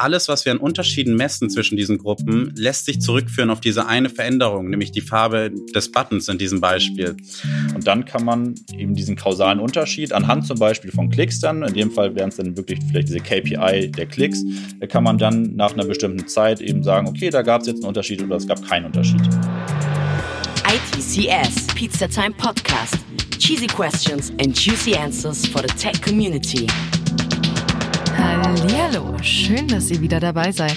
alles, was wir an Unterschieden messen zwischen diesen Gruppen, lässt sich zurückführen auf diese eine Veränderung, nämlich die Farbe des Buttons in diesem Beispiel. Und dann kann man eben diesen kausalen Unterschied anhand zum Beispiel von Klicks dann, in dem Fall wären es dann wirklich vielleicht diese KPI der Klicks, kann man dann nach einer bestimmten Zeit eben sagen, okay, da gab es jetzt einen Unterschied oder es gab keinen Unterschied. ITCS Pizza Time Podcast. Cheesy questions and juicy answers for the tech community. Hallo, schön, dass ihr wieder dabei seid.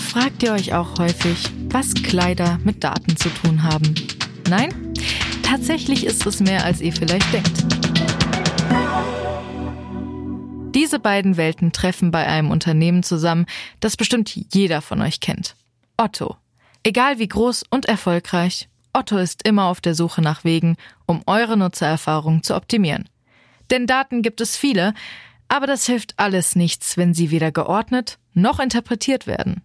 Fragt ihr euch auch häufig, was Kleider mit Daten zu tun haben? Nein? Tatsächlich ist es mehr, als ihr vielleicht denkt. Diese beiden Welten treffen bei einem Unternehmen zusammen, das bestimmt jeder von euch kennt. Otto. Egal wie groß und erfolgreich, Otto ist immer auf der Suche nach Wegen, um eure Nutzererfahrung zu optimieren. Denn Daten gibt es viele, aber das hilft alles nichts, wenn sie weder geordnet noch interpretiert werden.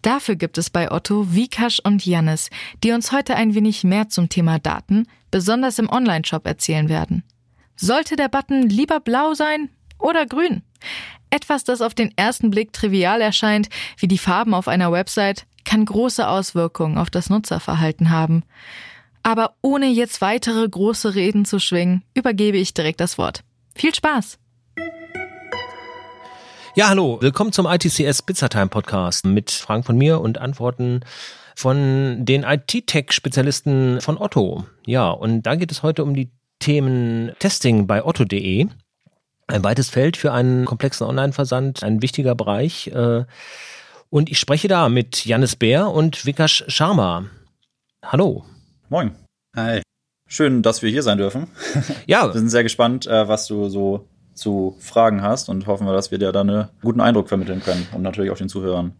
Dafür gibt es bei Otto Vikash und Jannis, die uns heute ein wenig mehr zum Thema Daten, besonders im Online-Shop erzählen werden. Sollte der Button lieber blau sein oder grün? Etwas, das auf den ersten Blick trivial erscheint, wie die Farben auf einer Website, kann große Auswirkungen auf das Nutzerverhalten haben. Aber ohne jetzt weitere große Reden zu schwingen, übergebe ich direkt das Wort. Viel Spaß! Ja, hallo, willkommen zum ITCS Pizzatime Podcast mit Fragen von mir und Antworten von den IT-Tech-Spezialisten von Otto. Ja, und da geht es heute um die Themen Testing bei otto.de. Ein weites Feld für einen komplexen Online-Versand, ein wichtiger Bereich. Äh, und ich spreche da mit Janis Bär und Vikash Sharma. Hallo. Moin. Hi. Schön, dass wir hier sein dürfen. Ja. wir sind sehr gespannt, äh, was du so zu Fragen hast und hoffen wir, dass wir dir da einen guten Eindruck vermitteln können und natürlich auch den Zuhörern.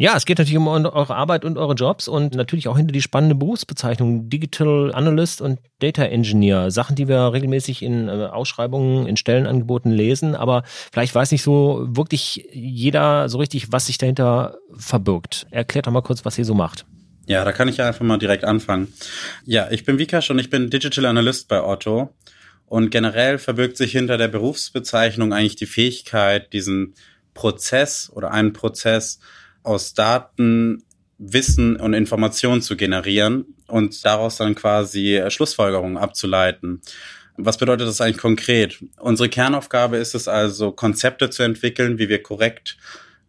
Ja, es geht natürlich um eure Arbeit und eure Jobs und natürlich auch hinter die spannende Berufsbezeichnung Digital Analyst und Data Engineer. Sachen, die wir regelmäßig in äh, Ausschreibungen, in Stellenangeboten lesen, aber vielleicht weiß nicht so wirklich jeder so richtig, was sich dahinter verbirgt. Erklärt doch mal kurz, was ihr so macht. Ja, da kann ich ja einfach mal direkt anfangen. Ja, ich bin Vikash und ich bin Digital Analyst bei Otto. Und generell verbirgt sich hinter der Berufsbezeichnung eigentlich die Fähigkeit, diesen Prozess oder einen Prozess aus Daten Wissen und Informationen zu generieren und daraus dann quasi Schlussfolgerungen abzuleiten. Was bedeutet das eigentlich konkret? Unsere Kernaufgabe ist es also, Konzepte zu entwickeln, wie wir korrekt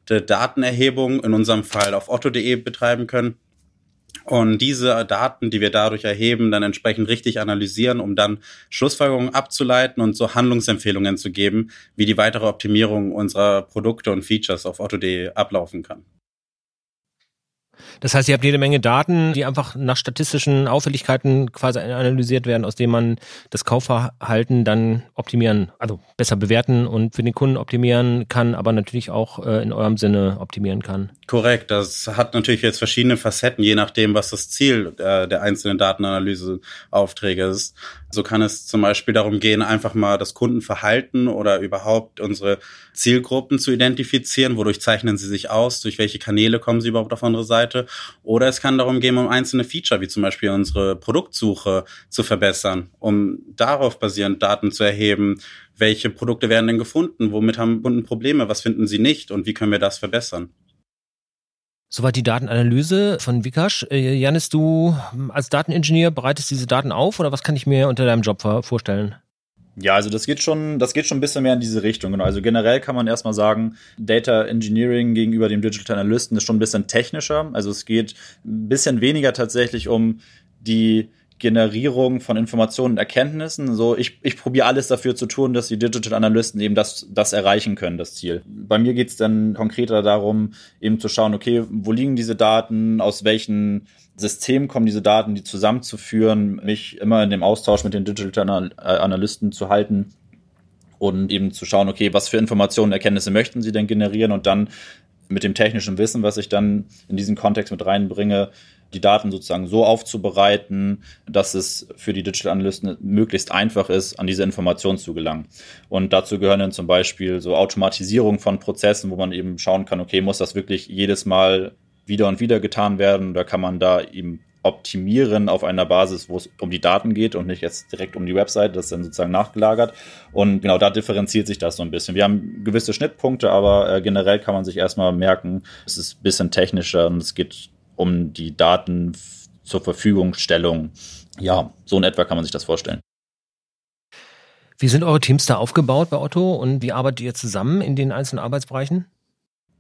Datenerhebung in unserem Fall auf otto.de betreiben können und diese Daten, die wir dadurch erheben, dann entsprechend richtig analysieren, um dann Schlussfolgerungen abzuleiten und so Handlungsempfehlungen zu geben, wie die weitere Optimierung unserer Produkte und Features auf otto.de ablaufen kann. Das heißt, ihr habt jede Menge Daten, die einfach nach statistischen Auffälligkeiten quasi analysiert werden, aus denen man das Kaufverhalten dann optimieren, also besser bewerten und für den Kunden optimieren kann, aber natürlich auch äh, in eurem Sinne optimieren kann. Korrekt. Das hat natürlich jetzt verschiedene Facetten, je nachdem, was das Ziel äh, der einzelnen Datenanalyseaufträge ist. So kann es zum Beispiel darum gehen, einfach mal das Kundenverhalten oder überhaupt unsere Zielgruppen zu identifizieren. Wodurch zeichnen sie sich aus? Durch welche Kanäle kommen sie überhaupt auf unsere Seite? Oder es kann darum gehen, um einzelne Feature, wie zum Beispiel unsere Produktsuche zu verbessern, um darauf basierend Daten zu erheben. Welche Produkte werden denn gefunden? Womit haben Kunden Probleme? Was finden sie nicht? Und wie können wir das verbessern? Soweit die Datenanalyse von Vikash. Äh, Janis, du als Dateningenieur bereitest diese Daten auf oder was kann ich mir unter deinem Job vorstellen? Ja, also das geht schon, das geht schon ein bisschen mehr in diese Richtung. Genau. Also generell kann man erstmal sagen, Data Engineering gegenüber dem Digital Analysten ist schon ein bisschen technischer. Also es geht ein bisschen weniger tatsächlich um die Generierung von Informationen und Erkenntnissen. So, ich, ich probiere alles dafür zu tun, dass die Digital Analysten eben das, das erreichen können, das Ziel. Bei mir geht es dann konkreter darum, eben zu schauen, okay, wo liegen diese Daten, aus welchen Systemen kommen diese Daten, die zusammenzuführen, mich immer in dem Austausch mit den Digital äh, Analysten zu halten und eben zu schauen, okay, was für Informationen, Erkenntnisse möchten sie denn generieren und dann mit dem technischen Wissen, was ich dann in diesen Kontext mit reinbringe, die Daten sozusagen so aufzubereiten, dass es für die Digital Analysten möglichst einfach ist, an diese Informationen zu gelangen. Und dazu gehören dann zum Beispiel so Automatisierung von Prozessen, wo man eben schauen kann, okay, muss das wirklich jedes Mal wieder und wieder getan werden oder kann man da eben optimieren auf einer Basis, wo es um die Daten geht und nicht jetzt direkt um die Website, das ist dann sozusagen nachgelagert. Und genau da differenziert sich das so ein bisschen. Wir haben gewisse Schnittpunkte, aber äh, generell kann man sich erstmal merken, es ist ein bisschen technischer und es geht um die Daten zur Verfügungstellung. Ja, so in etwa kann man sich das vorstellen. Wie sind eure Teams da aufgebaut bei Otto und wie arbeitet ihr zusammen in den einzelnen Arbeitsbereichen?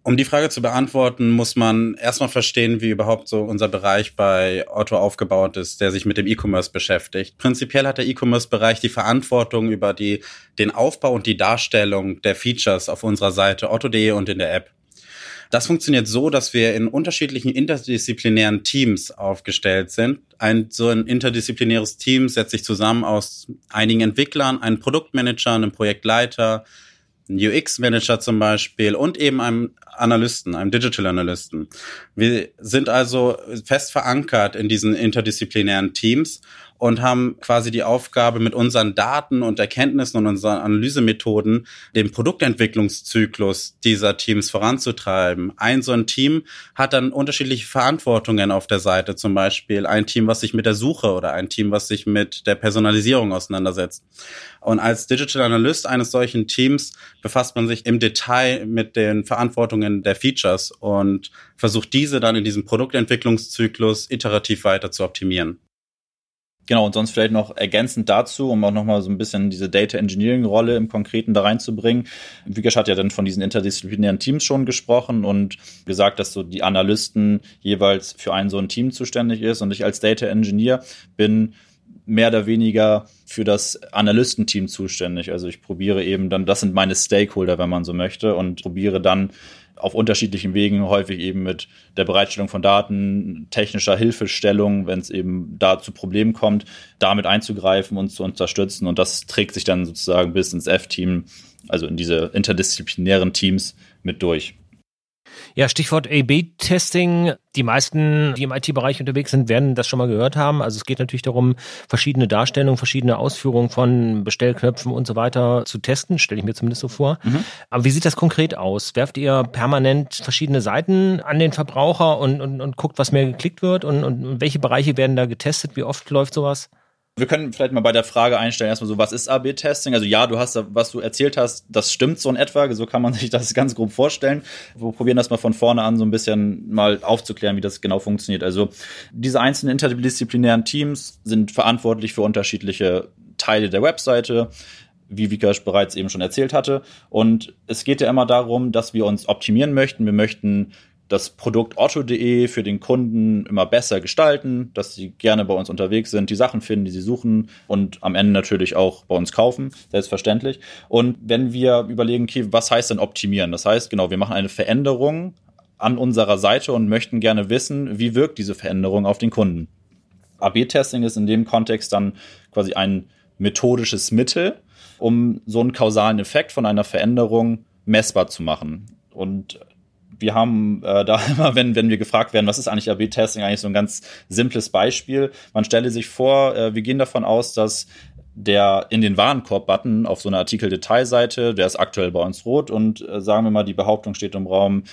Um die Frage zu beantworten, muss man erstmal verstehen, wie überhaupt so unser Bereich bei Otto aufgebaut ist, der sich mit dem E-Commerce beschäftigt. Prinzipiell hat der E-Commerce-Bereich die Verantwortung über die, den Aufbau und die Darstellung der Features auf unserer Seite otto.de und in der App. Das funktioniert so, dass wir in unterschiedlichen interdisziplinären Teams aufgestellt sind. Ein so ein interdisziplinäres Team setzt sich zusammen aus einigen Entwicklern, einem Produktmanager, einem Projektleiter, UX-Manager zum Beispiel und eben einem Analysten, einem Digital Analysten. Wir sind also fest verankert in diesen interdisziplinären Teams und haben quasi die Aufgabe, mit unseren Daten und Erkenntnissen und unseren Analysemethoden den Produktentwicklungszyklus dieser Teams voranzutreiben. Ein so ein Team hat dann unterschiedliche Verantwortungen auf der Seite, zum Beispiel ein Team, was sich mit der Suche oder ein Team, was sich mit der Personalisierung auseinandersetzt. Und als Digital Analyst eines solchen Teams befasst man sich im Detail mit den Verantwortungen der Features und versucht diese dann in diesem Produktentwicklungszyklus iterativ weiter zu optimieren. Genau, und sonst vielleicht noch ergänzend dazu, um auch nochmal so ein bisschen diese Data Engineering Rolle im Konkreten da reinzubringen. Vikash hat ja dann von diesen interdisziplinären Teams schon gesprochen und gesagt, dass so die Analysten jeweils für ein so ein Team zuständig ist und ich als Data Engineer bin mehr oder weniger für das Analystenteam zuständig. Also ich probiere eben dann, das sind meine Stakeholder, wenn man so möchte, und probiere dann auf unterschiedlichen Wegen, häufig eben mit der Bereitstellung von Daten, technischer Hilfestellung, wenn es eben da zu Problemen kommt, damit einzugreifen und zu unterstützen. Und das trägt sich dann sozusagen bis ins F-Team, also in diese interdisziplinären Teams mit durch. Ja, Stichwort A-B-Testing. Die meisten, die im IT-Bereich unterwegs sind, werden das schon mal gehört haben. Also es geht natürlich darum, verschiedene Darstellungen, verschiedene Ausführungen von Bestellknöpfen und so weiter zu testen, stelle ich mir zumindest so vor. Mhm. Aber wie sieht das konkret aus? Werft ihr permanent verschiedene Seiten an den Verbraucher und, und, und guckt, was mehr geklickt wird? Und, und welche Bereiche werden da getestet? Wie oft läuft sowas? Wir können vielleicht mal bei der Frage einstellen, erstmal so, was ist AB-Testing? Also ja, du hast, was du erzählt hast, das stimmt so in etwa, so kann man sich das ganz grob vorstellen. Wir probieren das mal von vorne an so ein bisschen mal aufzuklären, wie das genau funktioniert. Also diese einzelnen interdisziplinären Teams sind verantwortlich für unterschiedliche Teile der Webseite wie Vikash bereits eben schon erzählt hatte. Und es geht ja immer darum, dass wir uns optimieren möchten. Wir möchten das Produkt otto.de für den Kunden immer besser gestalten, dass sie gerne bei uns unterwegs sind, die Sachen finden, die sie suchen und am Ende natürlich auch bei uns kaufen, selbstverständlich. Und wenn wir überlegen, okay, was heißt denn optimieren? Das heißt, genau, wir machen eine Veränderung an unserer Seite und möchten gerne wissen, wie wirkt diese Veränderung auf den Kunden. AB-Testing ist in dem Kontext dann quasi ein methodisches Mittel, um so einen kausalen Effekt von einer Veränderung messbar zu machen. Und wir haben äh, da immer, wenn, wenn wir gefragt werden, was ist eigentlich AB-Testing, eigentlich so ein ganz simples Beispiel. Man stelle sich vor, äh, wir gehen davon aus, dass der in den Warenkorb-Button auf so einer Artikel-Detailseite, der ist aktuell bei uns rot und äh, sagen wir mal, die Behauptung steht im Raum,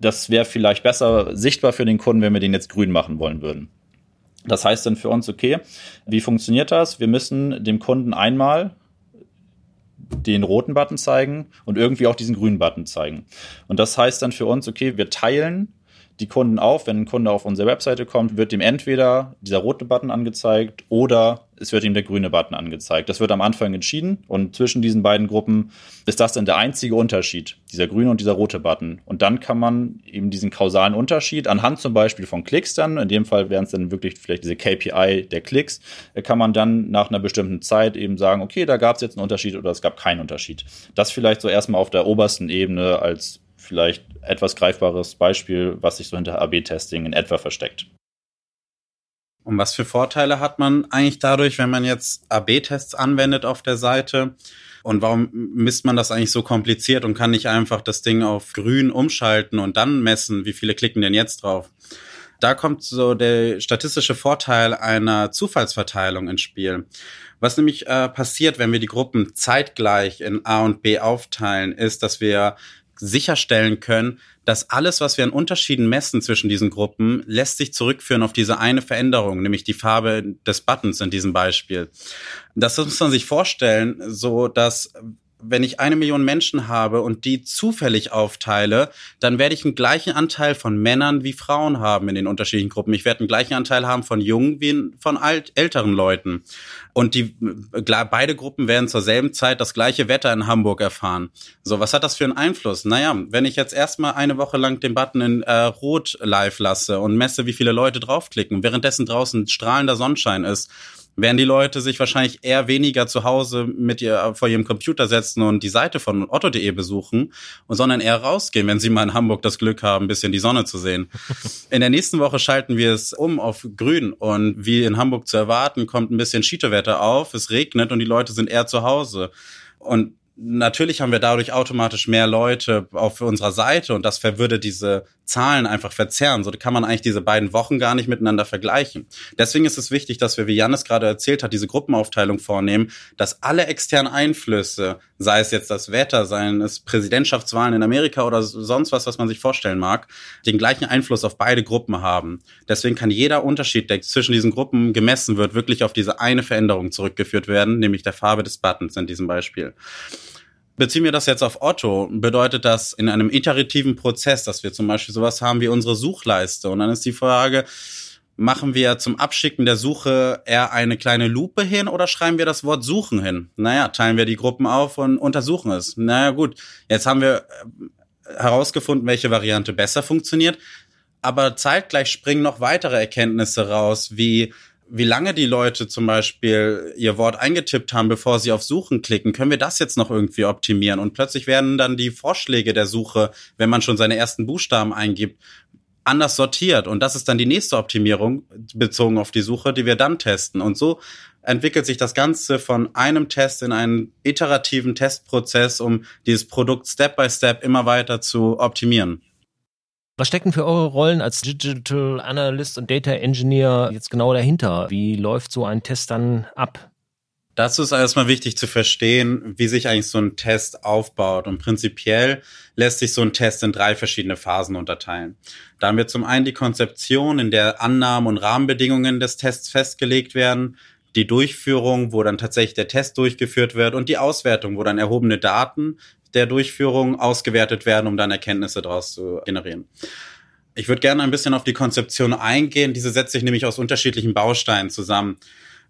das wäre vielleicht besser sichtbar für den Kunden, wenn wir den jetzt grün machen wollen würden. Das heißt dann für uns, okay, wie funktioniert das? Wir müssen dem Kunden einmal den roten Button zeigen und irgendwie auch diesen grünen Button zeigen. Und das heißt dann für uns, okay, wir teilen die Kunden auf. Wenn ein Kunde auf unsere Webseite kommt, wird ihm entweder dieser rote Button angezeigt oder es wird ihm der grüne Button angezeigt. Das wird am Anfang entschieden und zwischen diesen beiden Gruppen ist das dann der einzige Unterschied, dieser grüne und dieser rote Button. Und dann kann man eben diesen kausalen Unterschied anhand zum Beispiel von Klicks dann, in dem Fall wären es dann wirklich vielleicht diese KPI der Klicks, kann man dann nach einer bestimmten Zeit eben sagen, okay, da gab es jetzt einen Unterschied oder es gab keinen Unterschied. Das vielleicht so erstmal auf der obersten Ebene als vielleicht etwas greifbares Beispiel, was sich so hinter AB-Testing in etwa versteckt. Und was für Vorteile hat man eigentlich dadurch, wenn man jetzt AB-Tests anwendet auf der Seite? Und warum misst man das eigentlich so kompliziert und kann nicht einfach das Ding auf grün umschalten und dann messen, wie viele klicken denn jetzt drauf? Da kommt so der statistische Vorteil einer Zufallsverteilung ins Spiel. Was nämlich äh, passiert, wenn wir die Gruppen zeitgleich in A und B aufteilen, ist, dass wir sicherstellen können, dass alles, was wir an Unterschieden messen zwischen diesen Gruppen, lässt sich zurückführen auf diese eine Veränderung, nämlich die Farbe des Buttons in diesem Beispiel. Das muss man sich vorstellen, so dass wenn ich eine Million Menschen habe und die zufällig aufteile, dann werde ich einen gleichen Anteil von Männern wie Frauen haben in den unterschiedlichen Gruppen. Ich werde einen gleichen Anteil haben von jungen wie von alt, älteren Leuten. Und die beide Gruppen werden zur selben Zeit das gleiche Wetter in Hamburg erfahren. So, was hat das für einen Einfluss? Naja, wenn ich jetzt erstmal eine Woche lang den Button in äh, Rot live lasse und messe, wie viele Leute draufklicken, währenddessen draußen strahlender Sonnenschein ist, werden die Leute sich wahrscheinlich eher weniger zu Hause mit ihr vor ihrem Computer setzen und die Seite von otto.de besuchen, sondern eher rausgehen, wenn sie mal in Hamburg das Glück haben, ein bisschen die Sonne zu sehen. In der nächsten Woche schalten wir es um auf grün und wie in Hamburg zu erwarten, kommt ein bisschen Schieterwetter auf, es regnet und die Leute sind eher zu Hause. Und natürlich haben wir dadurch automatisch mehr Leute auf unserer Seite und das würde diese Zahlen einfach verzerren. So kann man eigentlich diese beiden Wochen gar nicht miteinander vergleichen. Deswegen ist es wichtig, dass wir, wie Janis gerade erzählt hat, diese Gruppenaufteilung vornehmen, dass alle externen Einflüsse, sei es jetzt das Wetter, seien es Präsidentschaftswahlen in Amerika oder sonst was, was man sich vorstellen mag, den gleichen Einfluss auf beide Gruppen haben. Deswegen kann jeder Unterschied, der zwischen diesen Gruppen gemessen wird, wirklich auf diese eine Veränderung zurückgeführt werden, nämlich der Farbe des Buttons in diesem Beispiel. Beziehen wir das jetzt auf Otto, bedeutet das in einem iterativen Prozess, dass wir zum Beispiel sowas haben wie unsere Suchleiste. Und dann ist die Frage, machen wir zum Abschicken der Suche eher eine kleine Lupe hin oder schreiben wir das Wort suchen hin? Naja, teilen wir die Gruppen auf und untersuchen es. Naja, gut, jetzt haben wir äh, herausgefunden, welche Variante besser funktioniert. Aber zeitgleich springen noch weitere Erkenntnisse raus, wie wie lange die Leute zum Beispiel ihr Wort eingetippt haben, bevor sie auf Suchen klicken, können wir das jetzt noch irgendwie optimieren? Und plötzlich werden dann die Vorschläge der Suche, wenn man schon seine ersten Buchstaben eingibt, anders sortiert. Und das ist dann die nächste Optimierung bezogen auf die Suche, die wir dann testen. Und so entwickelt sich das Ganze von einem Test in einen iterativen Testprozess, um dieses Produkt Step by Step immer weiter zu optimieren. Was stecken für eure Rollen als Digital Analyst und Data Engineer jetzt genau dahinter? Wie läuft so ein Test dann ab? Dazu ist erstmal wichtig zu verstehen, wie sich eigentlich so ein Test aufbaut. Und prinzipiell lässt sich so ein Test in drei verschiedene Phasen unterteilen. Da haben wir zum einen die Konzeption, in der Annahmen und Rahmenbedingungen des Tests festgelegt werden, die Durchführung, wo dann tatsächlich der Test durchgeführt wird und die Auswertung, wo dann erhobene Daten der Durchführung ausgewertet werden, um dann Erkenntnisse daraus zu generieren. Ich würde gerne ein bisschen auf die Konzeption eingehen. Diese setzt sich nämlich aus unterschiedlichen Bausteinen zusammen.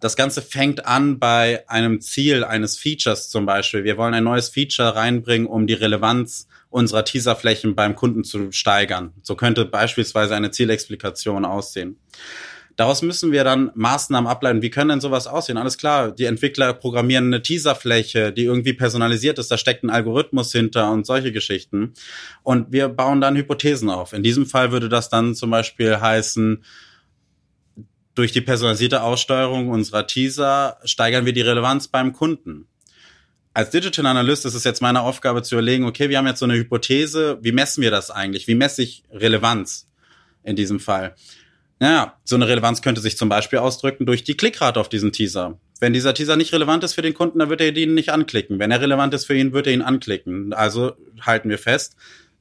Das Ganze fängt an bei einem Ziel eines Features zum Beispiel. Wir wollen ein neues Feature reinbringen, um die Relevanz unserer Teaserflächen beim Kunden zu steigern. So könnte beispielsweise eine Zielexplikation aussehen. Daraus müssen wir dann Maßnahmen ableiten. Wie können denn sowas aussehen? Alles klar, die Entwickler programmieren eine Teaserfläche, die irgendwie personalisiert ist, da steckt ein Algorithmus hinter und solche Geschichten. Und wir bauen dann Hypothesen auf. In diesem Fall würde das dann zum Beispiel heißen, durch die personalisierte Aussteuerung unserer Teaser steigern wir die Relevanz beim Kunden. Als Digital Analyst ist es jetzt meine Aufgabe zu überlegen, okay, wir haben jetzt so eine Hypothese, wie messen wir das eigentlich? Wie messe ich Relevanz in diesem Fall? Naja, so eine Relevanz könnte sich zum Beispiel ausdrücken durch die Klickrate auf diesen Teaser. Wenn dieser Teaser nicht relevant ist für den Kunden, dann wird er ihn nicht anklicken. Wenn er relevant ist für ihn, wird er ihn anklicken. Also halten wir fest,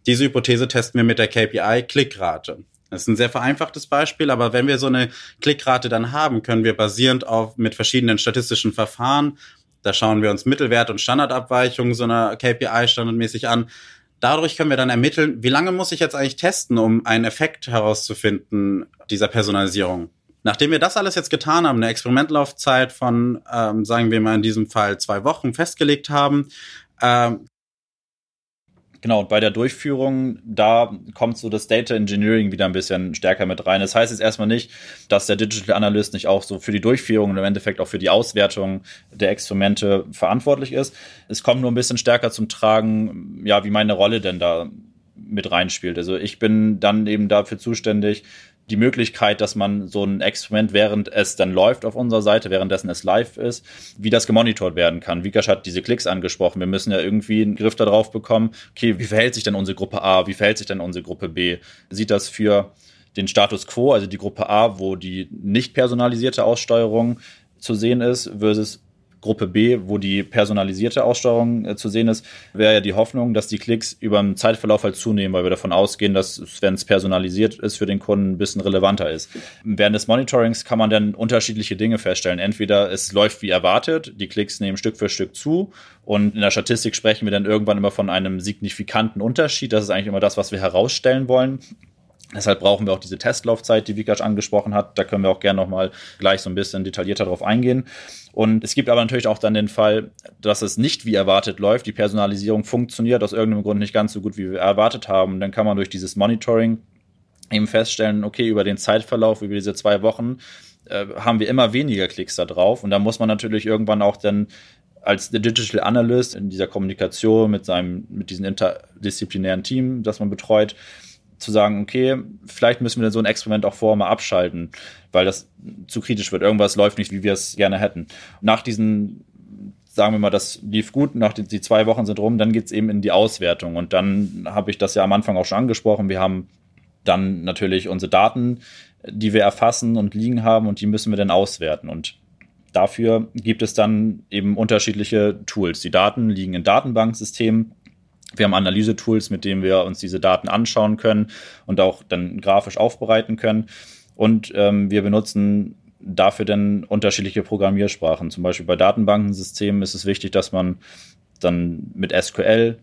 diese Hypothese testen wir mit der KPI Klickrate. Das ist ein sehr vereinfachtes Beispiel, aber wenn wir so eine Klickrate dann haben, können wir basierend auf mit verschiedenen statistischen Verfahren, da schauen wir uns Mittelwert und Standardabweichungen so einer KPI standardmäßig an, dadurch können wir dann ermitteln, wie lange muss ich jetzt eigentlich testen, um einen Effekt herauszufinden dieser Personalisierung. Nachdem wir das alles jetzt getan haben, eine Experimentlaufzeit von, ähm, sagen wir mal in diesem Fall zwei Wochen festgelegt haben, ähm, Genau, und bei der Durchführung, da kommt so das Data Engineering wieder ein bisschen stärker mit rein. Das heißt jetzt erstmal nicht, dass der Digital Analyst nicht auch so für die Durchführung und im Endeffekt auch für die Auswertung der Experimente verantwortlich ist. Es kommt nur ein bisschen stärker zum Tragen, ja, wie meine Rolle denn da mit reinspielt. Also ich bin dann eben dafür zuständig, die Möglichkeit, dass man so ein Experiment, während es dann läuft auf unserer Seite, währenddessen es live ist, wie das gemonitort werden kann. Vikash hat diese Klicks angesprochen. Wir müssen ja irgendwie einen Griff darauf bekommen, okay, wie verhält sich denn unsere Gruppe A, wie verhält sich denn unsere Gruppe B? Sieht das für den Status quo, also die Gruppe A, wo die nicht personalisierte Aussteuerung zu sehen ist, versus Gruppe B, wo die personalisierte Aussteuerung äh, zu sehen ist, wäre ja die Hoffnung, dass die Klicks über den Zeitverlauf halt zunehmen, weil wir davon ausgehen, dass, wenn es personalisiert ist, für den Kunden ein bisschen relevanter ist. Während des Monitorings kann man dann unterschiedliche Dinge feststellen. Entweder es läuft wie erwartet, die Klicks nehmen Stück für Stück zu und in der Statistik sprechen wir dann irgendwann immer von einem signifikanten Unterschied. Das ist eigentlich immer das, was wir herausstellen wollen. Deshalb brauchen wir auch diese Testlaufzeit, die Vikash angesprochen hat. Da können wir auch gerne nochmal gleich so ein bisschen detaillierter drauf eingehen. Und es gibt aber natürlich auch dann den Fall, dass es nicht wie erwartet läuft. Die Personalisierung funktioniert aus irgendeinem Grund nicht ganz so gut, wie wir erwartet haben. Dann kann man durch dieses Monitoring eben feststellen, okay, über den Zeitverlauf, über diese zwei Wochen, äh, haben wir immer weniger Klicks da drauf. Und da muss man natürlich irgendwann auch dann als Digital Analyst in dieser Kommunikation mit seinem, mit diesem interdisziplinären Team, das man betreut, zu sagen, okay, vielleicht müssen wir so ein Experiment auch vorher mal abschalten, weil das zu kritisch wird. Irgendwas läuft nicht, wie wir es gerne hätten. Nach diesen, sagen wir mal, das lief gut, nach den die zwei Wochen sind rum, dann geht's eben in die Auswertung. Und dann habe ich das ja am Anfang auch schon angesprochen. Wir haben dann natürlich unsere Daten, die wir erfassen und liegen haben, und die müssen wir dann auswerten. Und dafür gibt es dann eben unterschiedliche Tools. Die Daten liegen in Datenbanksystemen wir haben Analyse-Tools, mit denen wir uns diese Daten anschauen können und auch dann grafisch aufbereiten können. Und ähm, wir benutzen dafür dann unterschiedliche Programmiersprachen. Zum Beispiel bei Datenbankensystemen ist es wichtig, dass man dann mit SQL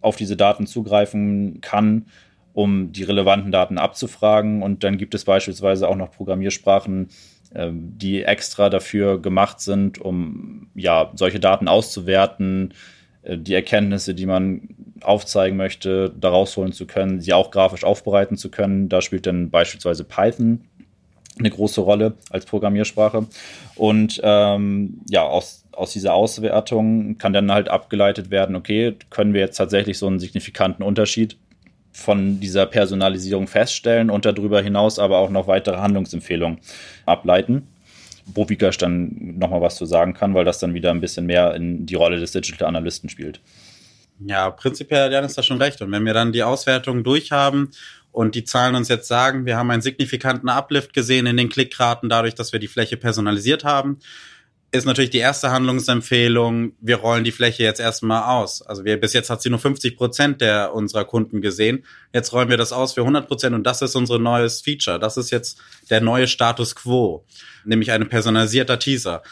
auf diese Daten zugreifen kann, um die relevanten Daten abzufragen. Und dann gibt es beispielsweise auch noch Programmiersprachen, ähm, die extra dafür gemacht sind, um ja solche Daten auszuwerten, die Erkenntnisse, die man aufzeigen möchte, da rausholen zu können, sie auch grafisch aufbereiten zu können. Da spielt dann beispielsweise Python eine große Rolle als Programmiersprache. Und ähm, ja, aus, aus dieser Auswertung kann dann halt abgeleitet werden, okay, können wir jetzt tatsächlich so einen signifikanten Unterschied von dieser Personalisierung feststellen und darüber hinaus aber auch noch weitere Handlungsempfehlungen ableiten wo Vikash dann nochmal was zu sagen kann, weil das dann wieder ein bisschen mehr in die Rolle des Digital Analysten spielt. Ja, prinzipiell hat Janis da schon recht. Und wenn wir dann die Auswertung durchhaben und die Zahlen uns jetzt sagen, wir haben einen signifikanten Uplift gesehen in den Klickraten dadurch, dass wir die Fläche personalisiert haben, ist natürlich die erste Handlungsempfehlung, wir rollen die Fläche jetzt erstmal aus. Also wir, bis jetzt hat sie nur 50 Prozent der unserer Kunden gesehen. Jetzt rollen wir das aus für 100 Prozent und das ist unser neues Feature. Das ist jetzt der neue Status quo, nämlich ein personalisierter Teaser.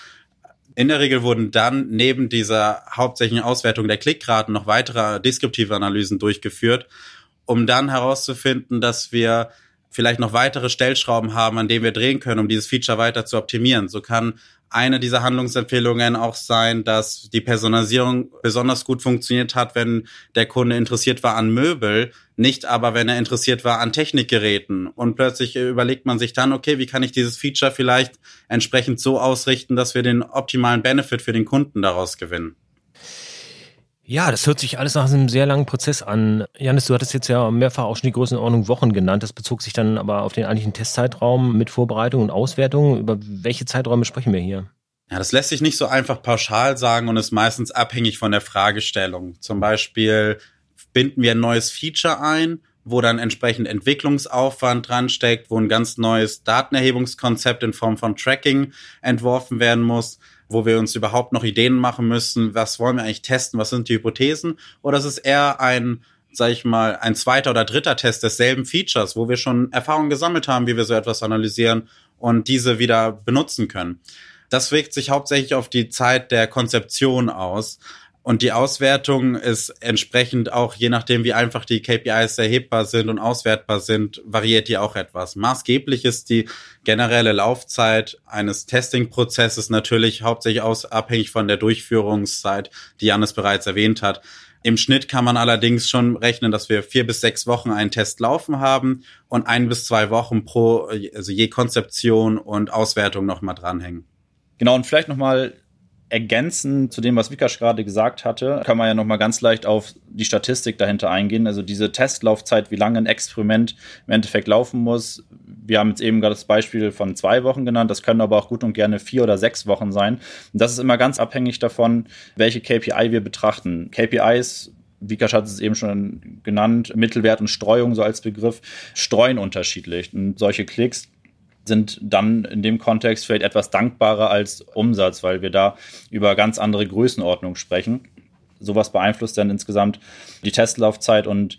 In der Regel wurden dann neben dieser hauptsächlichen Auswertung der Klickraten noch weitere deskriptive Analysen durchgeführt, um dann herauszufinden, dass wir vielleicht noch weitere Stellschrauben haben, an denen wir drehen können, um dieses Feature weiter zu optimieren. So kann eine dieser Handlungsempfehlungen auch sein, dass die Personalisierung besonders gut funktioniert hat, wenn der Kunde interessiert war an Möbel, nicht aber wenn er interessiert war an Technikgeräten. Und plötzlich überlegt man sich dann, okay, wie kann ich dieses Feature vielleicht entsprechend so ausrichten, dass wir den optimalen Benefit für den Kunden daraus gewinnen. Ja, das hört sich alles nach einem sehr langen Prozess an. Janis, du hattest jetzt ja mehrfach auch schon die Größenordnung Wochen genannt. Das bezog sich dann aber auf den eigentlichen Testzeitraum mit Vorbereitung und Auswertung. Über welche Zeiträume sprechen wir hier? Ja, das lässt sich nicht so einfach pauschal sagen und ist meistens abhängig von der Fragestellung. Zum Beispiel binden wir ein neues Feature ein, wo dann entsprechend Entwicklungsaufwand dran steckt, wo ein ganz neues Datenerhebungskonzept in Form von Tracking entworfen werden muss wo wir uns überhaupt noch Ideen machen müssen, was wollen wir eigentlich testen, was sind die Hypothesen, oder es ist eher ein, sag ich mal, ein zweiter oder dritter Test desselben Features, wo wir schon Erfahrungen gesammelt haben, wie wir so etwas analysieren und diese wieder benutzen können. Das wirkt sich hauptsächlich auf die Zeit der Konzeption aus. Und die Auswertung ist entsprechend auch, je nachdem, wie einfach die KPIs erhebbar sind und auswertbar sind, variiert die auch etwas. Maßgeblich ist die generelle Laufzeit eines Testing-Prozesses natürlich hauptsächlich aus, abhängig von der Durchführungszeit, die Janis bereits erwähnt hat. Im Schnitt kann man allerdings schon rechnen, dass wir vier bis sechs Wochen einen Test laufen haben und ein bis zwei Wochen pro, also je Konzeption und Auswertung nochmal dranhängen. Genau, und vielleicht nochmal ergänzen zu dem, was Vikash gerade gesagt hatte, kann man ja nochmal ganz leicht auf die Statistik dahinter eingehen. Also diese Testlaufzeit, wie lange ein Experiment im Endeffekt laufen muss. Wir haben jetzt eben gerade das Beispiel von zwei Wochen genannt. Das können aber auch gut und gerne vier oder sechs Wochen sein. Und das ist immer ganz abhängig davon, welche KPI wir betrachten. KPIs Vikash hat es eben schon genannt, Mittelwert und Streuung so als Begriff, streuen unterschiedlich. Und solche Klicks sind dann in dem Kontext vielleicht etwas dankbarer als Umsatz, weil wir da über ganz andere Größenordnungen sprechen. Sowas beeinflusst dann insgesamt die Testlaufzeit und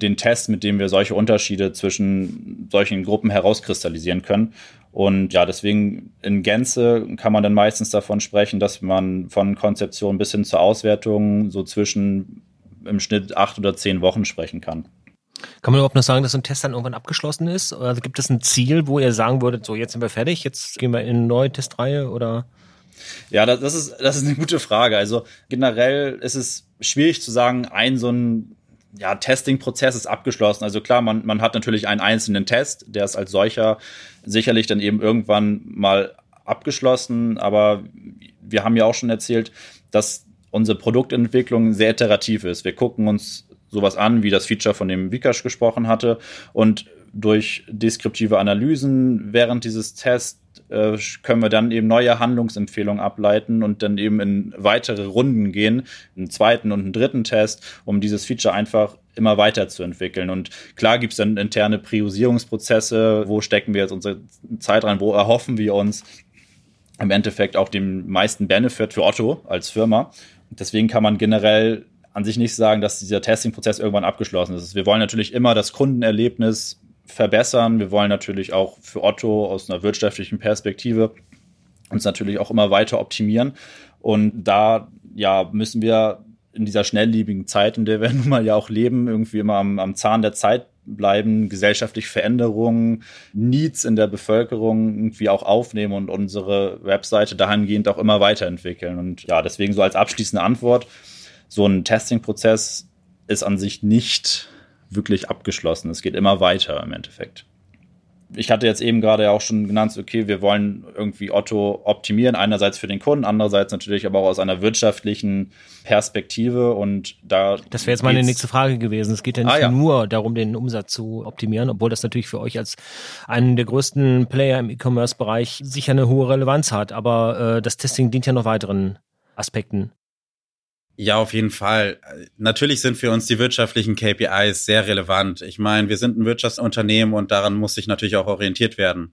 den Test, mit dem wir solche Unterschiede zwischen solchen Gruppen herauskristallisieren können. Und ja, deswegen in Gänze kann man dann meistens davon sprechen, dass man von Konzeption bis hin zur Auswertung so zwischen im Schnitt acht oder zehn Wochen sprechen kann. Kann man überhaupt noch sagen, dass so ein Test dann irgendwann abgeschlossen ist? Also gibt es ein Ziel, wo ihr sagen würdet, so jetzt sind wir fertig, jetzt gehen wir in eine neue Testreihe oder? Ja, das, das, ist, das ist eine gute Frage. Also generell ist es schwierig zu sagen, ein so ein ja, Testing-Prozess ist abgeschlossen. Also klar, man, man hat natürlich einen einzelnen Test, der ist als solcher sicherlich dann eben irgendwann mal abgeschlossen, aber wir haben ja auch schon erzählt, dass unsere Produktentwicklung sehr iterativ ist. Wir gucken uns sowas an, wie das Feature, von dem Vikash gesprochen hatte. Und durch deskriptive Analysen während dieses Tests äh, können wir dann eben neue Handlungsempfehlungen ableiten und dann eben in weitere Runden gehen, einen zweiten und einen dritten Test, um dieses Feature einfach immer weiterzuentwickeln. Und klar gibt es dann interne Priorisierungsprozesse, wo stecken wir jetzt unsere Zeit rein, wo erhoffen wir uns im Endeffekt auch den meisten Benefit für Otto als Firma. Deswegen kann man generell an sich nicht sagen, dass dieser Testing-Prozess irgendwann abgeschlossen ist. Wir wollen natürlich immer das Kundenerlebnis verbessern. Wir wollen natürlich auch für Otto aus einer wirtschaftlichen Perspektive uns natürlich auch immer weiter optimieren. Und da ja müssen wir in dieser schnelllebigen Zeit, in der wir nun mal ja auch leben, irgendwie immer am, am Zahn der Zeit bleiben, gesellschaftliche Veränderungen, Needs in der Bevölkerung irgendwie auch aufnehmen und unsere Webseite dahingehend auch immer weiterentwickeln. Und ja, deswegen so als abschließende Antwort, so ein Testing-Prozess ist an sich nicht wirklich abgeschlossen. Es geht immer weiter im Endeffekt. Ich hatte jetzt eben gerade auch schon genannt, okay, wir wollen irgendwie Otto optimieren, einerseits für den Kunden, andererseits natürlich aber auch aus einer wirtschaftlichen Perspektive und da. Das wäre jetzt meine nächste Frage gewesen. Es geht ja nicht ah, ja. nur darum, den Umsatz zu optimieren, obwohl das natürlich für euch als einen der größten Player im E-Commerce-Bereich sicher eine hohe Relevanz hat, aber äh, das Testing dient ja noch weiteren Aspekten. Ja, auf jeden Fall. Natürlich sind für uns die wirtschaftlichen KPIs sehr relevant. Ich meine, wir sind ein Wirtschaftsunternehmen und daran muss sich natürlich auch orientiert werden.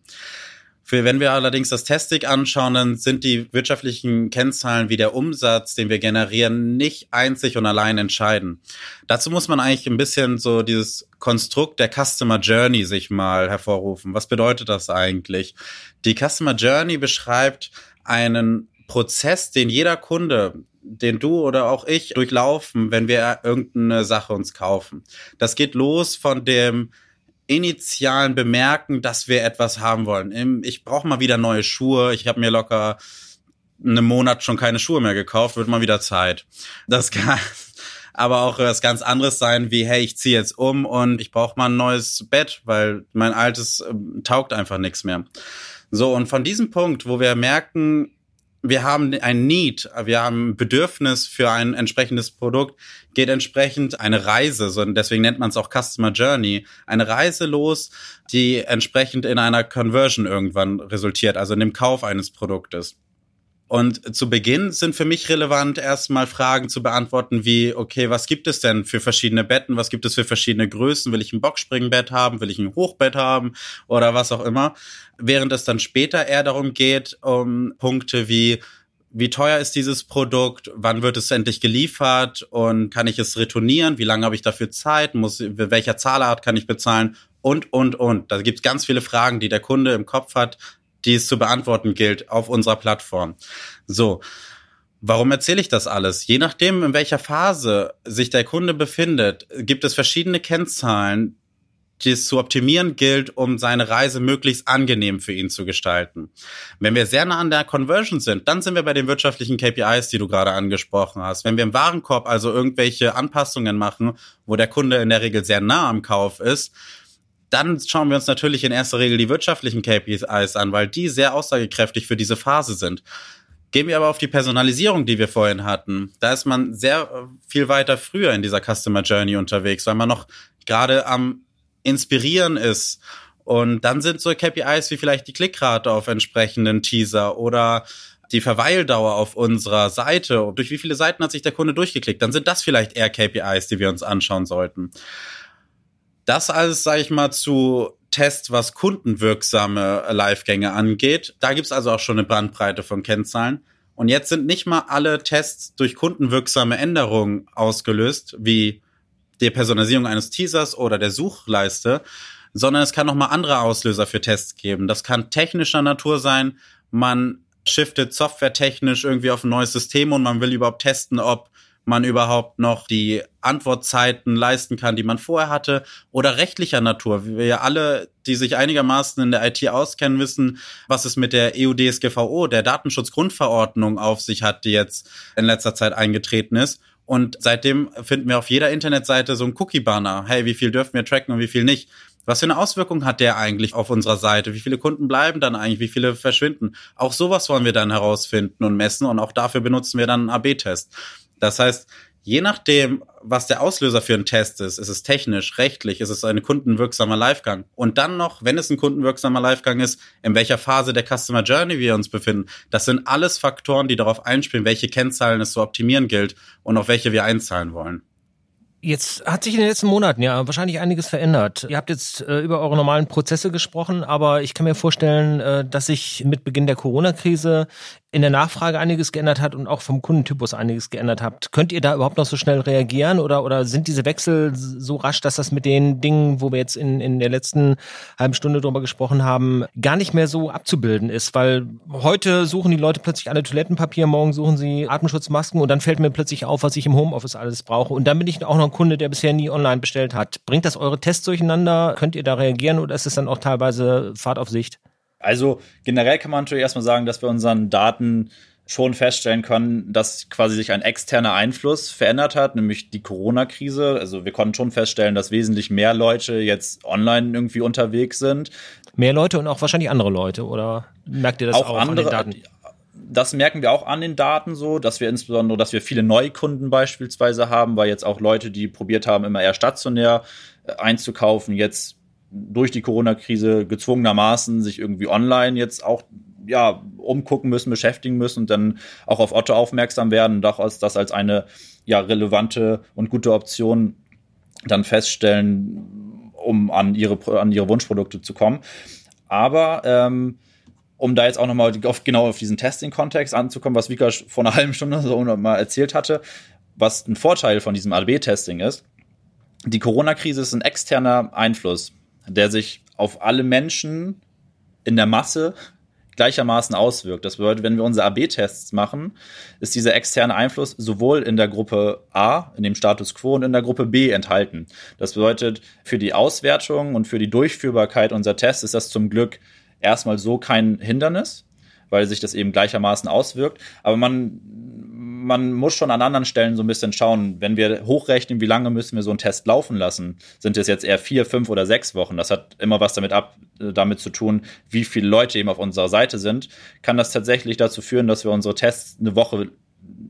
Für, wenn wir allerdings das Testing anschauen, dann sind die wirtschaftlichen Kennzahlen wie der Umsatz, den wir generieren, nicht einzig und allein entscheiden. Dazu muss man eigentlich ein bisschen so dieses Konstrukt der Customer Journey sich mal hervorrufen. Was bedeutet das eigentlich? Die Customer Journey beschreibt einen Prozess, den jeder Kunde den du oder auch ich durchlaufen, wenn wir irgendeine Sache uns kaufen. Das geht los von dem initialen Bemerken, dass wir etwas haben wollen. Ich brauche mal wieder neue Schuhe. Ich habe mir locker einen Monat schon keine Schuhe mehr gekauft, wird mal wieder Zeit. Das kann aber auch was ganz anderes sein, wie hey, ich ziehe jetzt um und ich brauche mal ein neues Bett, weil mein altes äh, taugt einfach nichts mehr. So, und von diesem Punkt, wo wir merken, wir haben ein Need, wir haben ein Bedürfnis für ein entsprechendes Produkt, geht entsprechend eine Reise, deswegen nennt man es auch Customer Journey, eine Reise los, die entsprechend in einer Conversion irgendwann resultiert, also in dem Kauf eines Produktes. Und zu Beginn sind für mich relevant, erstmal Fragen zu beantworten, wie, okay, was gibt es denn für verschiedene Betten? Was gibt es für verschiedene Größen? Will ich ein Boxspringbett haben? Will ich ein Hochbett haben? Oder was auch immer. Während es dann später eher darum geht, um Punkte wie, wie teuer ist dieses Produkt? Wann wird es endlich geliefert? Und kann ich es retournieren? Wie lange habe ich dafür Zeit? Muss, welcher Zahlart kann ich bezahlen? Und, und, und. Da gibt es ganz viele Fragen, die der Kunde im Kopf hat, die es zu beantworten gilt auf unserer Plattform. So. Warum erzähle ich das alles? Je nachdem, in welcher Phase sich der Kunde befindet, gibt es verschiedene Kennzahlen, die es zu optimieren gilt, um seine Reise möglichst angenehm für ihn zu gestalten. Wenn wir sehr nah an der Conversion sind, dann sind wir bei den wirtschaftlichen KPIs, die du gerade angesprochen hast. Wenn wir im Warenkorb also irgendwelche Anpassungen machen, wo der Kunde in der Regel sehr nah am Kauf ist, dann schauen wir uns natürlich in erster Regel die wirtschaftlichen KPIs an, weil die sehr aussagekräftig für diese Phase sind. Gehen wir aber auf die Personalisierung, die wir vorhin hatten. Da ist man sehr äh, viel weiter früher in dieser Customer Journey unterwegs, weil man noch gerade am Inspirieren ist. Und dann sind so KPIs wie vielleicht die Klickrate auf entsprechenden Teaser oder die Verweildauer auf unserer Seite, durch wie viele Seiten hat sich der Kunde durchgeklickt, dann sind das vielleicht eher KPIs, die wir uns anschauen sollten. Das alles, sage ich mal, zu Test, was kundenwirksame Live-Gänge angeht. Da gibt's also auch schon eine Bandbreite von Kennzahlen. Und jetzt sind nicht mal alle Tests durch kundenwirksame Änderungen ausgelöst, wie die Personalisierung eines Teasers oder der Suchleiste, sondern es kann noch mal andere Auslöser für Tests geben. Das kann technischer Natur sein. Man shiftet softwaretechnisch irgendwie auf ein neues System und man will überhaupt testen, ob man überhaupt noch die Antwortzeiten leisten kann, die man vorher hatte, oder rechtlicher Natur. Wir alle, die sich einigermaßen in der IT auskennen, wissen, was es mit der EU-DSGVO, der Datenschutzgrundverordnung, auf sich hat, die jetzt in letzter Zeit eingetreten ist. Und seitdem finden wir auf jeder Internetseite so ein Cookie-Banner. Hey, wie viel dürfen wir tracken und wie viel nicht? Was für eine Auswirkung hat der eigentlich auf unserer Seite? Wie viele Kunden bleiben dann eigentlich? Wie viele verschwinden? Auch sowas wollen wir dann herausfinden und messen und auch dafür benutzen wir dann einen AB-Test. Das heißt, je nachdem, was der Auslöser für einen Test ist, ist es technisch, rechtlich, ist es ein kundenwirksamer Livegang. Und dann noch, wenn es ein kundenwirksamer Livegang ist, in welcher Phase der Customer Journey wir uns befinden. Das sind alles Faktoren, die darauf einspielen, welche Kennzahlen es zu optimieren gilt und auf welche wir einzahlen wollen. Jetzt hat sich in den letzten Monaten ja wahrscheinlich einiges verändert. Ihr habt jetzt äh, über eure normalen Prozesse gesprochen, aber ich kann mir vorstellen, äh, dass sich mit Beginn der Corona-Krise in der Nachfrage einiges geändert hat und auch vom Kundentypus einiges geändert habt. Könnt ihr da überhaupt noch so schnell reagieren oder, oder sind diese Wechsel so rasch, dass das mit den Dingen, wo wir jetzt in, in der letzten halben Stunde drüber gesprochen haben, gar nicht mehr so abzubilden ist? Weil heute suchen die Leute plötzlich alle Toilettenpapier, morgen suchen sie Atemschutzmasken und dann fällt mir plötzlich auf, was ich im Homeoffice alles brauche. Und dann bin ich auch noch ein Kunde, der bisher nie online bestellt hat. Bringt das eure Tests durcheinander? Könnt ihr da reagieren oder ist es dann auch teilweise Fahrt auf Sicht? Also generell kann man natürlich erstmal sagen, dass wir unseren Daten schon feststellen können, dass quasi sich ein externer Einfluss verändert hat, nämlich die Corona-Krise. Also wir konnten schon feststellen, dass wesentlich mehr Leute jetzt online irgendwie unterwegs sind. Mehr Leute und auch wahrscheinlich andere Leute, oder merkt ihr das auch, auch andere, an den Daten? Das merken wir auch an den Daten so, dass wir insbesondere, dass wir viele Neukunden beispielsweise haben, weil jetzt auch Leute, die probiert haben, immer eher stationär äh, einzukaufen, jetzt durch die Corona-Krise gezwungenermaßen sich irgendwie online jetzt auch ja, umgucken müssen, beschäftigen müssen und dann auch auf Otto aufmerksam werden, doch als das als eine ja relevante und gute Option dann feststellen, um an ihre an ihre Wunschprodukte zu kommen. Aber ähm, um da jetzt auch nochmal auf, genau auf diesen Testing-Kontext anzukommen, was Vika vor einer halben Stunde so mal erzählt hatte, was ein Vorteil von diesem ADB-Testing ist. Die Corona-Krise ist ein externer Einfluss der sich auf alle Menschen in der Masse gleichermaßen auswirkt. Das bedeutet, wenn wir unsere AB-Tests machen, ist dieser externe Einfluss sowohl in der Gruppe A, in dem Status quo, und in der Gruppe B enthalten. Das bedeutet, für die Auswertung und für die Durchführbarkeit unserer Tests ist das zum Glück erstmal so kein Hindernis, weil sich das eben gleichermaßen auswirkt. Aber man man muss schon an anderen Stellen so ein bisschen schauen, wenn wir hochrechnen, wie lange müssen wir so einen Test laufen lassen, sind es jetzt eher vier, fünf oder sechs Wochen. Das hat immer was damit ab, äh, damit zu tun, wie viele Leute eben auf unserer Seite sind. Kann das tatsächlich dazu führen, dass wir unsere Tests eine Woche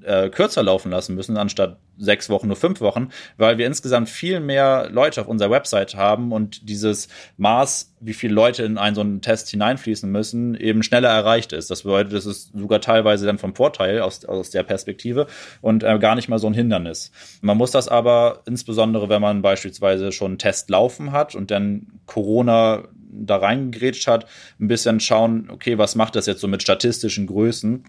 äh, kürzer laufen lassen müssen, anstatt sechs Wochen nur fünf Wochen, weil wir insgesamt viel mehr Leute auf unserer Website haben und dieses Maß, wie viele Leute in einen so einen Test hineinfließen müssen, eben schneller erreicht ist. Das bedeutet, es ist sogar teilweise dann vom Vorteil aus, aus der Perspektive und äh, gar nicht mal so ein Hindernis. Man muss das aber insbesondere, wenn man beispielsweise schon einen Test laufen hat und dann Corona da reingegrätscht hat, ein bisschen schauen, okay, was macht das jetzt so mit statistischen Größen?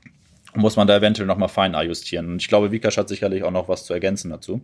Muss man da eventuell nochmal fein justieren. Und ich glaube, Vikash hat sicherlich auch noch was zu ergänzen dazu.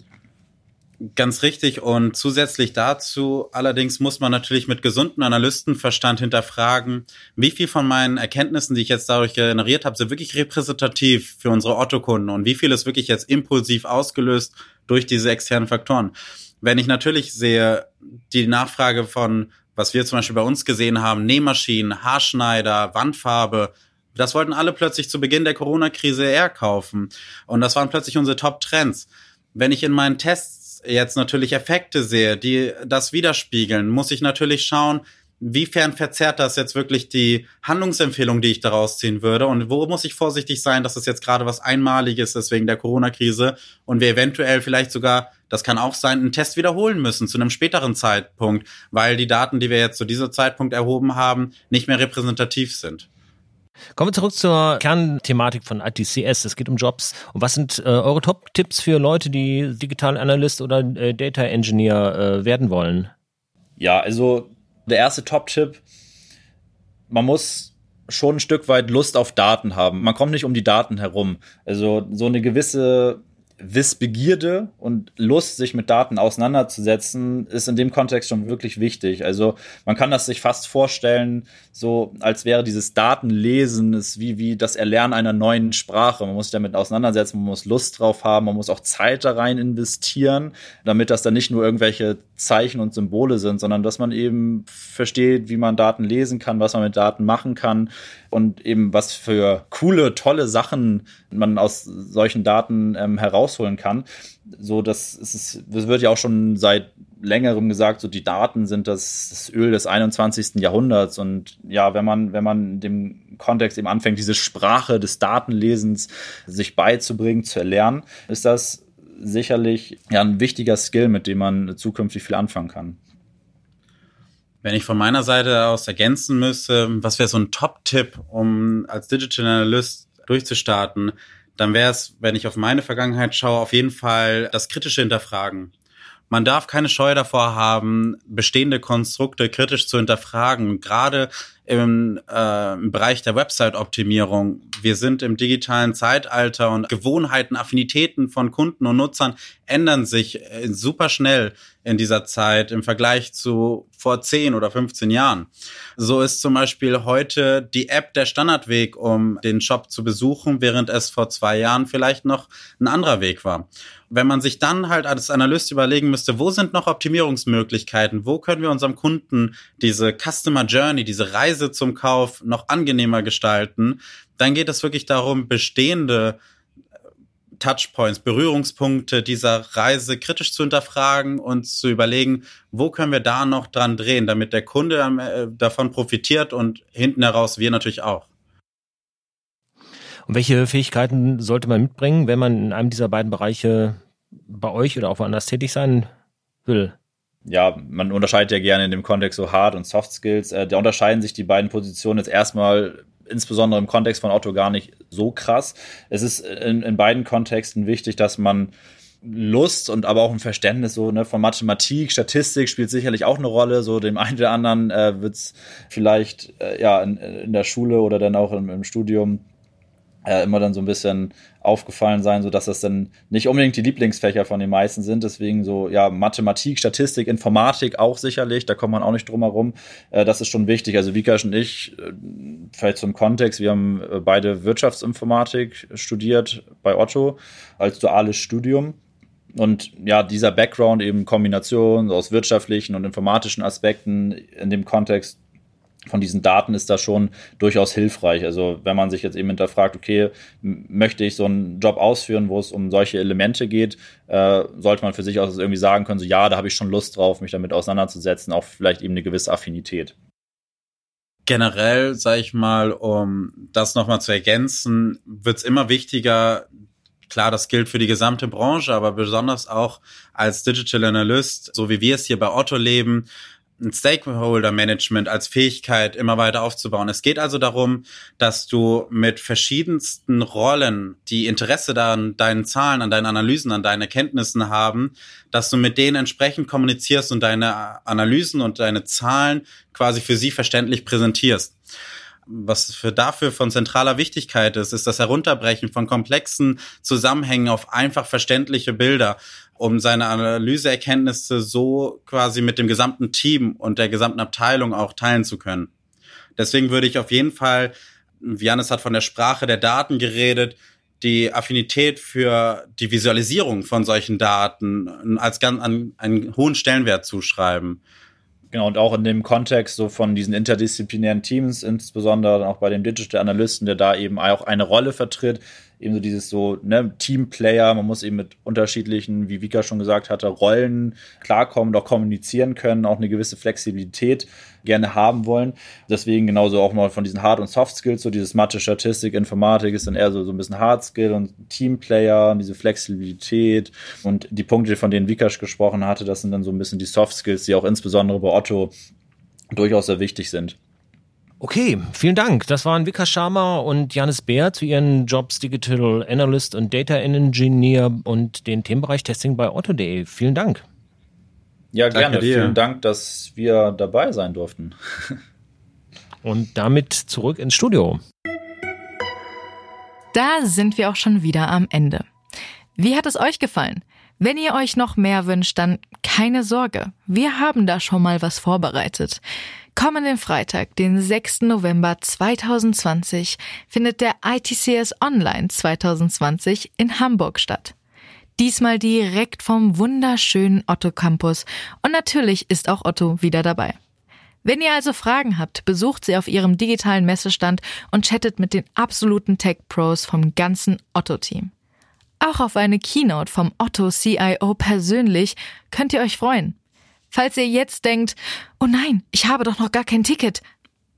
Ganz richtig. Und zusätzlich dazu allerdings muss man natürlich mit gesundem Analystenverstand hinterfragen, wie viel von meinen Erkenntnissen, die ich jetzt dadurch generiert habe, sind wirklich repräsentativ für unsere Otto-Kunden und wie viel ist wirklich jetzt impulsiv ausgelöst durch diese externen Faktoren. Wenn ich natürlich sehe, die Nachfrage von, was wir zum Beispiel bei uns gesehen haben, Nähmaschinen, Haarschneider, Wandfarbe, das wollten alle plötzlich zu Beginn der Corona-Krise eher kaufen. Und das waren plötzlich unsere Top-Trends. Wenn ich in meinen Tests jetzt natürlich Effekte sehe, die das widerspiegeln, muss ich natürlich schauen, Wiefern verzerrt das jetzt wirklich die Handlungsempfehlung, die ich daraus ziehen würde? Und wo muss ich vorsichtig sein, dass es jetzt gerade was Einmaliges ist wegen der Corona-Krise und wir eventuell vielleicht sogar, das kann auch sein, einen Test wiederholen müssen zu einem späteren Zeitpunkt, weil die Daten, die wir jetzt zu diesem Zeitpunkt erhoben haben, nicht mehr repräsentativ sind? Kommen wir zurück zur Kernthematik von ITCS. Es geht um Jobs. Und was sind äh, eure Top-Tipps für Leute, die Digital Analyst oder äh, Data Engineer äh, werden wollen? Ja, also Der erste Top-Tipp, man muss schon ein Stück weit Lust auf Daten haben. Man kommt nicht um die Daten herum. Also so eine gewisse Wissbegierde und Lust, sich mit Daten auseinanderzusetzen, ist in dem Kontext schon wirklich wichtig. Also man kann das sich fast vorstellen, so als wäre dieses Datenlesen ist wie, wie das Erlernen einer neuen Sprache. Man muss sich damit auseinandersetzen, man muss Lust drauf haben, man muss auch Zeit da rein investieren, damit das dann nicht nur irgendwelche Zeichen und Symbole sind, sondern dass man eben versteht, wie man Daten lesen kann, was man mit Daten machen kann und eben was für coole, tolle Sachen man aus solchen Daten ähm, herausholen kann. So, das ist, das wird ja auch schon seit längerem gesagt, so die Daten sind das, das Öl des 21. Jahrhunderts. Und ja, wenn man, wenn man in dem Kontext eben anfängt, diese Sprache des Datenlesens sich beizubringen, zu erlernen, ist das sicherlich ja ein wichtiger Skill, mit dem man zukünftig viel anfangen kann. Wenn ich von meiner Seite aus ergänzen müsste, was wäre so ein Top-Tipp, um als Digital Analyst durchzustarten, dann wäre es, wenn ich auf meine Vergangenheit schaue, auf jeden Fall das kritische Hinterfragen. Man darf keine Scheu davor haben, bestehende Konstrukte kritisch zu hinterfragen. Gerade im, äh, im Bereich der Website-Optimierung. Wir sind im digitalen Zeitalter und Gewohnheiten, Affinitäten von Kunden und Nutzern ändern sich äh, super schnell in dieser Zeit im Vergleich zu vor 10 oder 15 Jahren. So ist zum Beispiel heute die App der Standardweg, um den Shop zu besuchen, während es vor zwei Jahren vielleicht noch ein anderer Weg war. Wenn man sich dann halt als Analyst überlegen müsste, wo sind noch Optimierungsmöglichkeiten, wo können wir unserem Kunden diese Customer Journey, diese Reise zum Kauf noch angenehmer gestalten, dann geht es wirklich darum, bestehende Touchpoints, Berührungspunkte dieser Reise kritisch zu hinterfragen und zu überlegen, wo können wir da noch dran drehen, damit der Kunde äh, davon profitiert und hinten heraus wir natürlich auch. Und welche Fähigkeiten sollte man mitbringen, wenn man in einem dieser beiden Bereiche bei euch oder auch woanders tätig sein will? Ja, man unterscheidet ja gerne in dem Kontext so Hard und Soft Skills. Äh, da unterscheiden sich die beiden Positionen jetzt erstmal insbesondere im Kontext von Otto gar nicht so krass. Es ist in, in beiden Kontexten wichtig, dass man Lust und aber auch ein Verständnis so ne, von Mathematik, Statistik spielt sicherlich auch eine Rolle. So dem einen oder anderen äh, wird es vielleicht äh, ja in, in, der Schule oder dann auch im, im Studium äh, immer dann so ein bisschen aufgefallen sein, so dass das dann nicht unbedingt die Lieblingsfächer von den meisten sind. Deswegen so, ja, Mathematik, Statistik, Informatik auch sicherlich, da kommt man auch nicht drum herum. Äh, das ist schon wichtig. Also Vikash und ich, äh, vielleicht zum Kontext, wir haben äh, beide Wirtschaftsinformatik studiert bei Otto als duales Studium. Und ja, dieser Background eben Kombination aus wirtschaftlichen und informatischen Aspekten in dem Kontext von diesen Daten ist das schon durchaus hilfreich. Also wenn man sich jetzt eben hinterfragt, okay, möchte ich so einen Job ausführen, wo es um solche Elemente geht, äh, sollte man für sich auch irgendwie sagen können, so ja, da habe ich schon Lust drauf, mich damit auseinanderzusetzen, auch vielleicht eben eine gewisse Affinität. Generell, sage ich mal, um das nochmal zu ergänzen, wird es immer wichtiger, klar, das gilt für die gesamte Branche, aber besonders auch als Digital Analyst, so wie wir es hier bei Otto leben, ein Stakeholder-Management als Fähigkeit immer weiter aufzubauen. Es geht also darum, dass du mit verschiedensten Rollen, die Interesse an deinen Zahlen, an deinen Analysen, an deinen Erkenntnissen haben, dass du mit denen entsprechend kommunizierst und deine Analysen und deine Zahlen quasi für sie verständlich präsentierst was für dafür von zentraler Wichtigkeit ist, ist das Herunterbrechen von komplexen Zusammenhängen auf einfach verständliche Bilder um seine Analyseerkenntnisse so quasi mit dem gesamten Team und der gesamten Abteilung auch teilen zu können. Deswegen würde ich auf jeden Fall, Janis hat von der Sprache der Daten geredet, die Affinität für die Visualisierung von solchen Daten als ganz an einen hohen Stellenwert zuschreiben. Genau, und auch in dem Kontext so von diesen interdisziplinären Teams, insbesondere auch bei dem Digital Analysten, der da eben auch eine Rolle vertritt, eben so dieses so, ne, Teamplayer, man muss eben mit unterschiedlichen, wie Vika schon gesagt hatte, Rollen klarkommen, doch kommunizieren können, auch eine gewisse Flexibilität gerne haben wollen. Deswegen genauso auch mal von diesen Hard- und Soft-Skills, so dieses Mathe, Statistik, Informatik ist dann eher so, so ein bisschen Hard-Skill und Teamplayer, diese Flexibilität und die Punkte, von denen Vikash gesprochen hatte, das sind dann so ein bisschen die Soft-Skills, die auch insbesondere bei Otto durchaus sehr wichtig sind. Okay, vielen Dank. Das waren Vika Sharma und Janis Bär zu ihren Jobs Digital Analyst und Data Engineer und den Themenbereich Testing bei Otto.de. Vielen Dank. Ja, gerne. Vielen Dank, dass wir dabei sein durften. Und damit zurück ins Studio. Da sind wir auch schon wieder am Ende. Wie hat es euch gefallen? Wenn ihr euch noch mehr wünscht, dann keine Sorge. Wir haben da schon mal was vorbereitet. Kommenden Freitag, den 6. November 2020, findet der ITCS Online 2020 in Hamburg statt. Diesmal direkt vom wunderschönen Otto Campus und natürlich ist auch Otto wieder dabei. Wenn ihr also Fragen habt, besucht sie auf ihrem digitalen Messestand und chattet mit den absoluten Tech Pros vom ganzen Otto-Team. Auch auf eine Keynote vom Otto CIO persönlich könnt ihr euch freuen. Falls ihr jetzt denkt, oh nein, ich habe doch noch gar kein Ticket,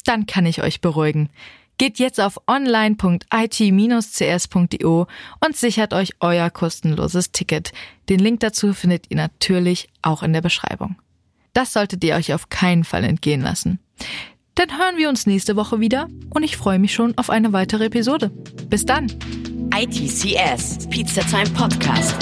dann kann ich euch beruhigen. Geht jetzt auf online.it-cs.io und sichert euch euer kostenloses Ticket. Den Link dazu findet ihr natürlich auch in der Beschreibung. Das solltet ihr euch auf keinen Fall entgehen lassen. Dann hören wir uns nächste Woche wieder und ich freue mich schon auf eine weitere Episode. Bis dann! ITCS Pizza Time Podcast.